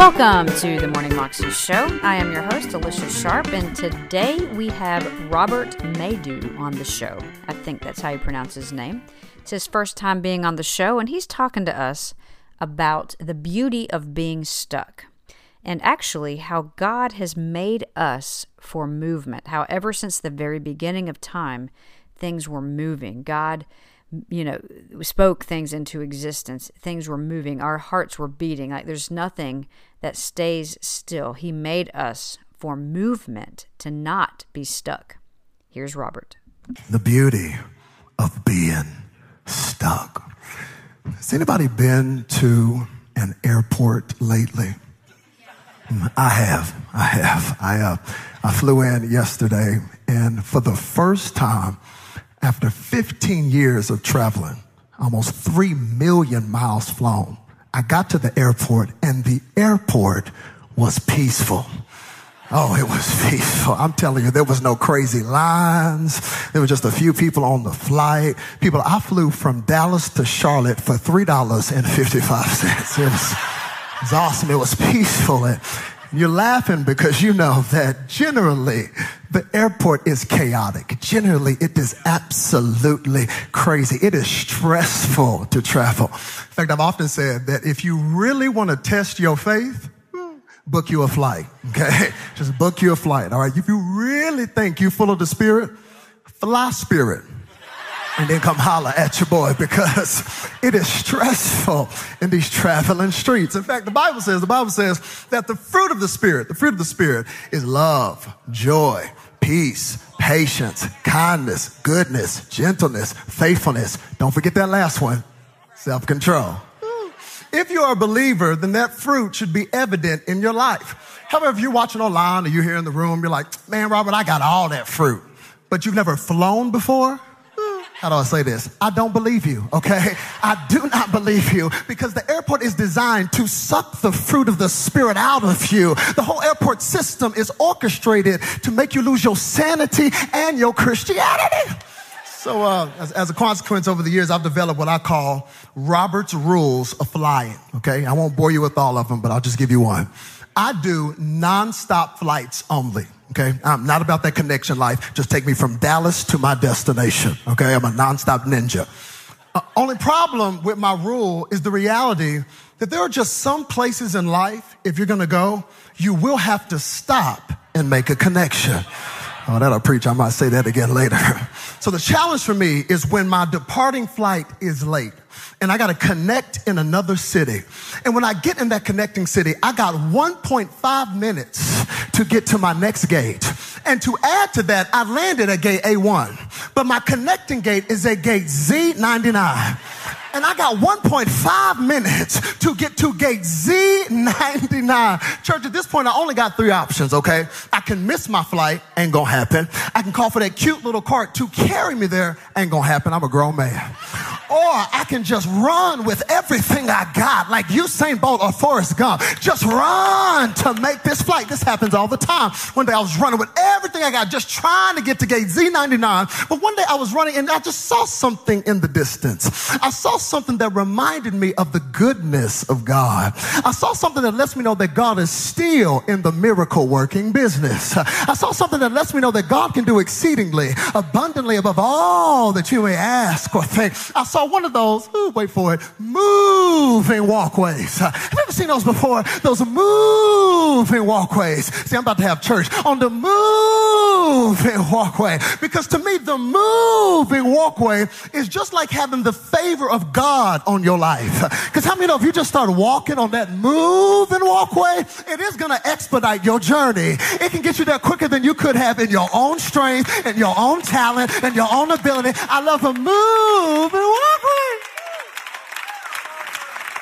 Welcome to the Morning Moxie Show. I am your host, Alicia Sharp, and today we have Robert Madu on the show. I think that's how you pronounce his name. It's his first time being on the show, and he's talking to us about the beauty of being stuck and actually how God has made us for movement. How, ever since the very beginning of time, things were moving. God you know, spoke things into existence. Things were moving. Our hearts were beating. Like there's nothing that stays still. He made us for movement to not be stuck. Here's Robert. The beauty of being stuck. Has anybody been to an airport lately? I have. I have. I uh, I flew in yesterday, and for the first time after 15 years of traveling, almost 3 million miles flown, I got to the airport and the airport was peaceful. Oh, it was peaceful. I'm telling you, there was no crazy lines. There were just a few people on the flight. People, I flew from Dallas to Charlotte for $3.55. It was, it was awesome. It was peaceful. And, you're laughing because you know that generally the airport is chaotic. Generally, it is absolutely crazy. It is stressful to travel. In fact, I've often said that if you really want to test your faith, book you a flight. Okay. Just book you a flight. All right. If you really think you're full of the spirit, fly spirit and then come holler at your boy because it is stressful in these traveling streets. In fact, the Bible says, the Bible says that the fruit of the Spirit, the fruit of the Spirit is love, joy, peace, patience, kindness, goodness, gentleness, faithfulness. Don't forget that last one, self-control. If you are a believer, then that fruit should be evident in your life. However, if you're watching online or you're here in the room, you're like, man, Robert, I got all that fruit, but you've never flown before, how do I say this? I don't believe you, okay? I do not believe you because the airport is designed to suck the fruit of the spirit out of you. The whole airport system is orchestrated to make you lose your sanity and your Christianity. So, uh, as, as, a consequence, over the years, I've developed what I call Robert's rules of flying. Okay, I won't bore you with all of them, but I'll just give you one. I do nonstop flights only. Okay. I'm not about that connection life. Just take me from Dallas to my destination. Okay. I'm a nonstop ninja. Uh, only problem with my rule is the reality that there are just some places in life, if you're going to go, you will have to stop and make a connection. Oh, that'll preach. I might say that again later. So the challenge for me is when my departing flight is late and I got to connect in another city. And when I get in that connecting city, I got 1.5 minutes to get to my next gate. And to add to that, I landed at gate A1, but my connecting gate is at gate Z99 and I got 1.5 minutes to get to gate Z99. Church, at this point, I only got three options, okay? I can miss my flight, ain't gonna happen. I can call for that cute little cart to carry me there, ain't gonna happen. I'm a grown man. Or I can just run with everything I got, like Usain Bolt or Forrest Gump. Just run to make this flight. This happens all the time. One day I was running with everything I got, just trying to get to gate Z99. But one day I was running and I just saw something in the distance. I saw something that reminded me of the goodness of God. I saw something that lets me know that God is still in the miracle working business. I saw something that lets me know that God can do exceedingly, abundantly above all that you may ask or think. I saw one of those, ooh, wait for it, moving walkways. Have you ever seen those before? Those moving walkways. See, I'm about to have church on the moving walkway because to me, the moving walkway is just like having the favor of God on your life. Because how many know if you just start walking on that moving walkway, it is going to expedite your journey. It can get you there quicker than you could have in your own strength and your own talent and your own ability. I love a moving walkway.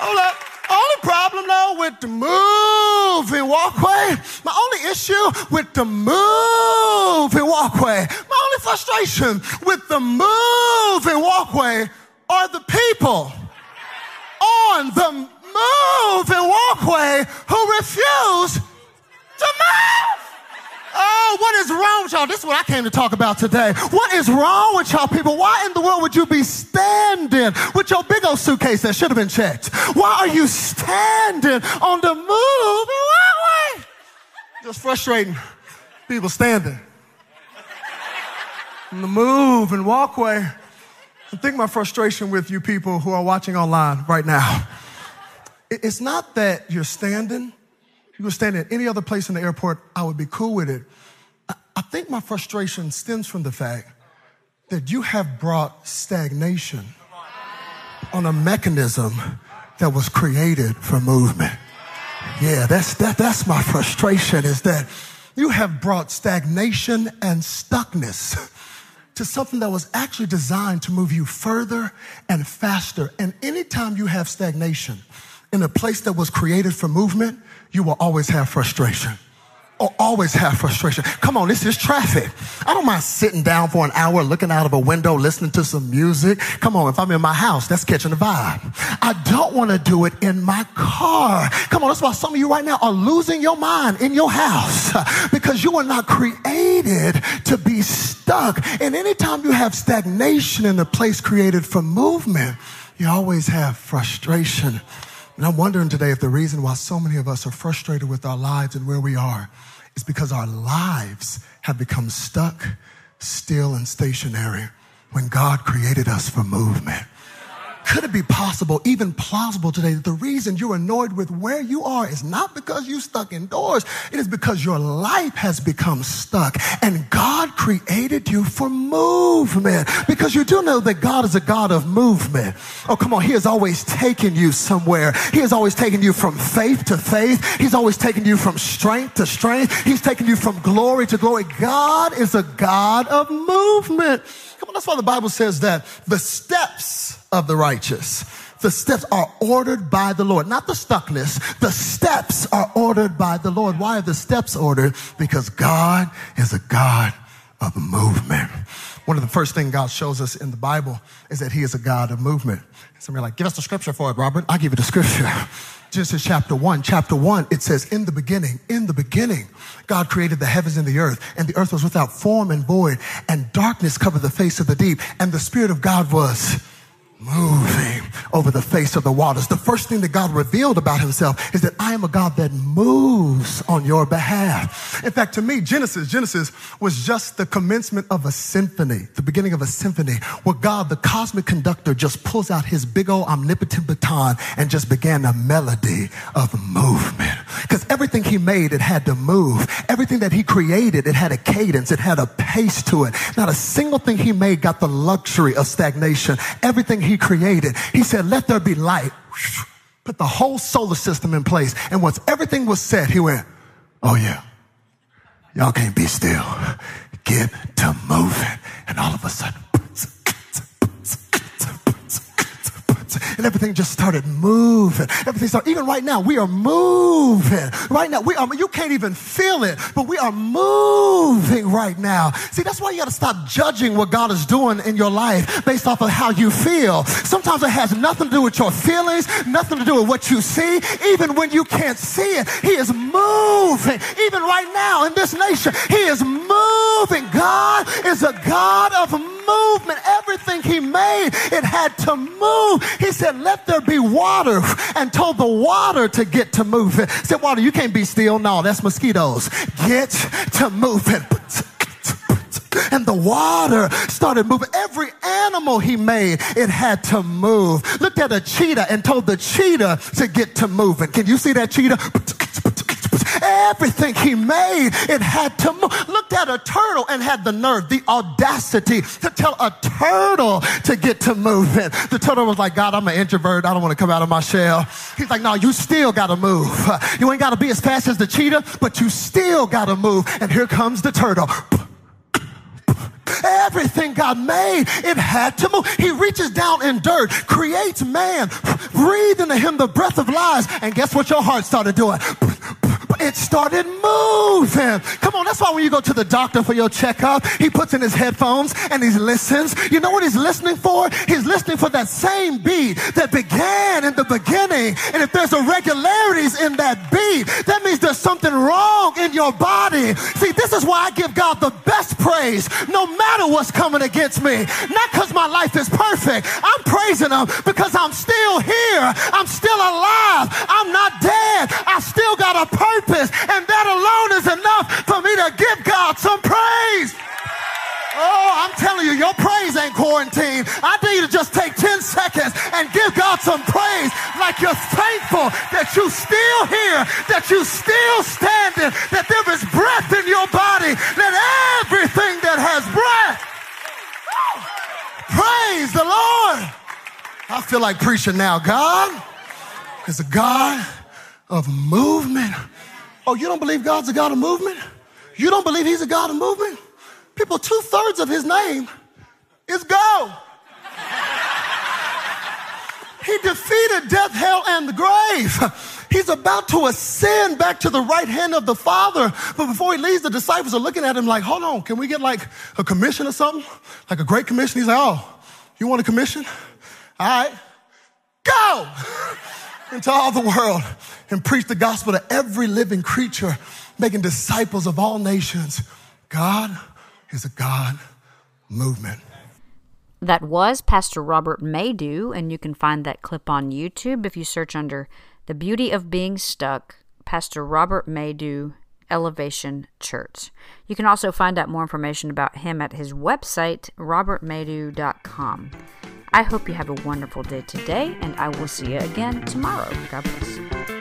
Hold up. Only problem though with the moving walkway, my only issue with the moving walkway, my only frustration with the moving walkway are the people on the moving walkway who refuse to move. Oh, what is wrong with y'all? This is what I came to talk about today. What is wrong with y'all people? Why in the world would you be standing with your big old suitcase that should have been checked? Why are you standing on the move? Why? Just frustrating. People standing on the move and walkway. I think my frustration with you people who are watching online right now. It's not that you're standing. You were standing at any other place in the airport, I would be cool with it. I think my frustration stems from the fact that you have brought stagnation on a mechanism that was created for movement. Yeah, that's, that, that's my frustration is that you have brought stagnation and stuckness to something that was actually designed to move you further and faster. And anytime you have stagnation in a place that was created for movement, you will always have frustration or always have frustration. Come on, this is traffic. I don't mind sitting down for an hour looking out of a window, listening to some music. Come on, if I'm in my house, that's catching the vibe. I don't want to do it in my car. Come on, that's why some of you right now are losing your mind in your house because you are not created to be stuck. And anytime you have stagnation in a place created for movement, you always have frustration. And I'm wondering today if the reason why so many of us are frustrated with our lives and where we are is because our lives have become stuck, still, and stationary when God created us for movement. Could it be possible, even plausible today, that the reason you're annoyed with where you are is not because you stuck indoors. It is because your life has become stuck and God created you for movement. Because you do know that God is a God of movement. Oh, come on. He has always taken you somewhere. He has always taken you from faith to faith. He's always taken you from strength to strength. He's taken you from glory to glory. God is a God of movement. Come on. That's why the Bible says that the steps of the righteous. The steps are ordered by the Lord, not the stuckness. The steps are ordered by the Lord. Why are the steps ordered? Because God is a God of movement. One of the first things God shows us in the Bible is that He is a God of movement. Somebody like, give us the scripture for it, Robert. I'll give you the scripture. Genesis chapter 1, chapter 1, it says, In the beginning, in the beginning, God created the heavens and the earth, and the earth was without form and void, and darkness covered the face of the deep, and the Spirit of God was moving over the face of the waters. The first thing that God revealed about himself is that I am a God that moves on your behalf. In fact, to me, Genesis, Genesis was just the commencement of a symphony, the beginning of a symphony where God, the cosmic conductor, just pulls out his big old omnipotent baton and just began a melody of movement. Because everything he made, it had to move. Everything that he created, it had a cadence, it had a pace to it. Not a single thing he made got the luxury of stagnation. Everything he created. He said, let there be light. Put the whole solar system in place. And once everything was set, he went, oh yeah, y'all can't be still. Get to moving. And all of a sudden, and everything just started moving. Everything started, even right now, we are moving. Right now, we are, you can't even feel it, but we are moving right now. See, that's why you got to stop judging what God is doing in your life based off of how you feel. Sometimes it has nothing to do with your feelings, nothing to do with what you see. Even when you can't see it, He is moving. Even right now in this nation, He is moving. God is a God of. Everything He made, it had to move. He said, Let there be water, and told the water to get to moving. He said, Water, you can't be still. No, that's mosquitoes. Get to moving. And the water started moving. Every animal he made, it had to move. Looked at a cheetah and told the cheetah to get to moving. Can you see that cheetah? Everything he made, it had to move. Looked at a turtle and had the nerve, the audacity to tell a turtle to get to moving. The turtle was like, God, I'm an introvert. I don't want to come out of my shell. He's like, no, you still got to move. You ain't got to be as fast as the cheetah, but you still got to move. And here comes the turtle. Everything God made, it had to move. He reaches down in dirt, creates man, breathe into him the breath of life, and guess what your heart started doing? It started moving. Come on, that's why when you go to the doctor for your checkup, he puts in his headphones and he listens. You know what he's listening for? He's listening for that same beat that began in the beginning. And if there's irregularities in that beat, that means there's something wrong in your body. See, this is why I give God the best praise no matter what's coming against me. Not because my life is perfect. I'm praising him because I'm still here. I'm still alive. I'm not dead. I still got a purpose. And that alone is enough for me to give God some praise. Oh, I'm telling you, your praise ain't quarantined. I dare you to just take 10 seconds and give God some praise like you're thankful that you still here, that you still standing, that there is breath in your body, that everything that has breath. Praise the Lord. I feel like preaching now. God is a God of movement. Oh, you don't believe God's a God of movement? You don't believe He's a God of movement? People, two thirds of His name is go. he defeated death, hell, and the grave. He's about to ascend back to the right hand of the Father. But before he leaves, the disciples are looking at him like, hold on, can we get like a commission or something? Like a great commission? He's like, oh, you want a commission? All right, go into all the world and preach the gospel to every living creature, making disciples of all nations. God is a God movement. That was Pastor Robert Madu, and you can find that clip on YouTube if you search under The Beauty of Being Stuck, Pastor Robert Madu, Elevation Church. You can also find out more information about him at his website, robertmadu.com. I hope you have a wonderful day today, and I will see you again tomorrow. God bless.